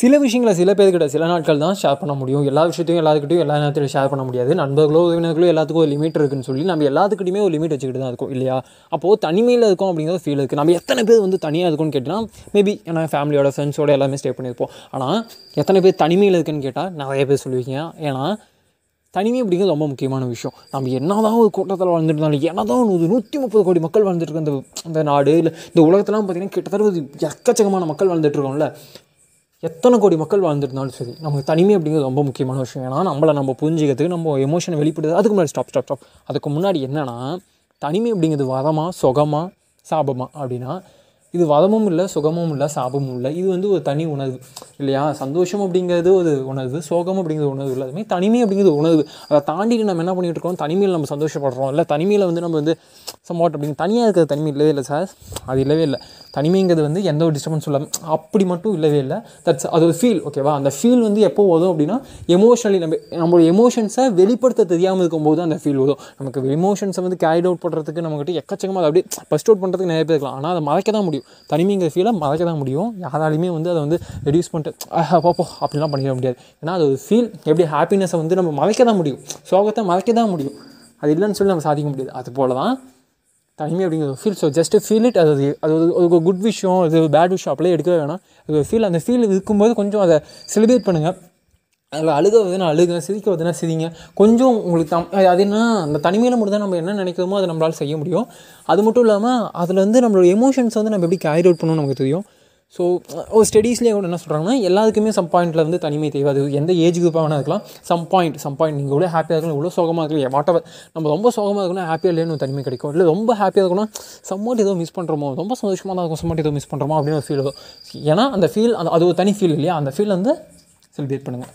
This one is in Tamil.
சில விஷயங்களை சில பேர்கிட்ட சில நாட்கள் தான் ஷேர் பண்ண முடியும். எல்லா விஷயத்தையும் எல்லாத்துக்கிட்டையும் எல்லா நேரத்திலும் ஷேர் பண்ண முடியாது. நண்பர்களோ உறவினர்களோ எல்லாத்துக்கும் ஒரு லிமிட் இருக்குன்னு சொல்லி நம்ம எல்லாத்துக்கிட்டையுமே ஒரு லிமிட் வச்சுக்கிட்டு தான் இருக்கும் இல்லையா? அப்போது தனிமையில் இருக்கோம் அப்படிங்கிற ஃபீல் இருக்குது நம்ம எத்தனை பேர் வந்து தனியாக இருக்கும்னு கேட்டால் மேபி ஏன்னா ஃபேமிலியோட ஃப்ரெண்ட்ஸோட எல்லாமே ஸ்டே பண்ணியிருப்போம். ஆனால் எத்தனை பேர் தனிமையில் இருக்குன்னு கேட்டால் நிறைய பேர் சொல்லுவீங்க. ஏன்னா தனிமை அப்படிங்கிறது ரொம்ப முக்கியமான விஷயம். நம்ம என்னதான் ஒரு கூட்டத்தில் வாழ்ந்துருந்தாலும் என்னதான் ஒரு நூற்றி முப்பது கோடி மக்கள் வாழ்ந்துட்டு இருக்க இந்த இந்த நாடு இல்லை இந்த உலகத்தெலாம் பார்த்திங்கன்னா கிட்டத்தட்ட ஒரு எக்கச்சக்கமான மக்கள் வாழ்ந்துட்டு இருக்கோம்ல. எத்தனை கோடி மக்கள் வாழ்ந்துருந்தாலும் சரி நமக்கு தனிமை அப்படிங்கிறது ரொம்ப முக்கியமான விஷயம். ஏன்னா நம்மளை நம்ம புரிஞ்சிக்கிறதுக்கு நம்ம எமோஷனை வெளிப்படுது அதுக்கு முன்னாடி ஸ்டாப் ஸ்டாப் ஸ்டாப் அதுக்கு முன்னாடி என்னென்னா தனிமை அப்படிங்கிறது வரமா சுகமா சாபமா அப்படின்னா இது வதமும் இல்லை சுகமும் இல்லை சாபமும் இல்லை. இது வந்து ஒரு தனி உணர்வு. இல்லையா? சந்தோஷம் அப்படிங்கிறது ஒரு உணர்வு சோகம் அப்படிங்கிறது உணர்வு. இல்லை அதுமாதிரி தனிமை அப்படிங்கிறது உணர்வு. அதை தாண்டிட்டு நம்ம என்ன பண்ணிட்டு இருக்கோம்? தனிமையில் நம்ம சந்தோஷப்படுறோம். இல்லை தனிமையில் வந்து நம்ம வந்து சம்வாட் அப்படின்னு தனியாக இருக்கிற தனிமை இல்லவே இல்லை சார் அது இல்லவே இல்லை. தனிமைங்கிறது வந்து எந்த ஒரு டிஸ்டர்பன்ஸ் இல்லாமல் அப்படி மட்டும் இல்லவே இல்லை. தட்ஸ் அது ஒரு ஃபீல் ஓகேவா அந்த ஃபீல் வந்து எப்போ வரும் அப்படின்னா எமோஷனலி நம்ம நம்மளோட எமோஷன்ஸை வெளிப்படுத்த தெரியாமல் இருக்கும்போது அந்த ஃபீல் வரும். நமக்கு எமோஷன்ஸை வந்து கேரிட் அவுட் பண்ணுறதுக்கு நம்மகிட்ட எக்கச்சக்கமாக அதை அப்படியே ஃபஸ்ட் அவுட் பண்ணுறதுக்கு நிறைய பேர் இருக்கலாம். ஆனால் அதை மறைக்க தான் முடியும். தனிமைங்கிற ஃபீலை மறைக்க தான் முடியும். யாராலையுமே வந்து அதை வந்து ரெடியூஸ் பண்ணிட்டு "ஆஹா, அப்படிலாம் பண்ணிட முடியாது. ஏன்னா அது ஒரு ஃபீல் எப்படி ஹாப்பினஸை வந்து நம்ம மறைக்க தான் முடியும். சோகத்தை மறைக்க தான் முடியும். அது இல்லைன்னு சொல்லி நம்ம சாதிக்க முடியாது. அது போல தான் தனிமை அப்படிங்கிறது feel so just feel it அது அது ஒரு குட் விஷயம் அது பேட் விஷயம் அப்படியே எடுக்கவே வேணாம். அது ஃபீல் அந்த ஃபீல் இருக்கும்போது கொஞ்சம் அதை செலிப்ரேட் பண்ணுங்கள் அதில் அழுக வருதுன்னா அழுக சிரிக்க வருதுன்னா சிரிங்க. கொஞ்சம் உங்களுக்கு தம் அது என்ன அந்த தனிமையில் மட்டும் தான் நம்ம என்ன நினைக்கிறோமோ அதை நம்மளால் செய்ய முடியும். அது மட்டும் இல்லாமல் அதில் வந்து நம்மளோட எமோஷன்ஸ் வந்து நம்ம எப்படி கேரி அவுட் பண்ணணும்னு நமக்கு தெரியும். ஸோ ஒரு ஸ்டடீஸ்லேயே கூட என்ன சொல்கிறாங்கன்னா எல்லாத்துக்குமே சம் பாயிண்ட்டில் வந்து தனிமை தேவை. அது எந்த ஏஜ் குரூப்பாக வேணா இருக்கலாம். சம் பாயிண்ட் சம் பாயிண்ட் நீங்கள் எவ்வளோ ஹாப்பியாக இருக்கலாம் எவ்வளோ சோகமாக இருக்கலாம் வாட் எவர் நம்ம ரொம்ப சோகமாக இருக்கணும் ஹாப்பியாக இல்லைன்னு தனிமை கிடைக்கும். இல்லை ரொம்ப ஹாப்பியாக இருக்கணும் சம்மாட் ஏதோ மிஸ் பண்ணுறோமோ ரொம்ப சந்தோஷமாக தான் இருக்கும் சம்மாட் ஏதோ மிஸ் பண்ணுறோமோ அப்படின்னு ஒரு ஃபீல் ஏன்னா அந்த ஃபீல் அந்த அது ஒரு தனி ஃபீல் இல்லையா? அந்த ஃபீல் வந்து செலிப்ரேட் பண்ணுங்கள்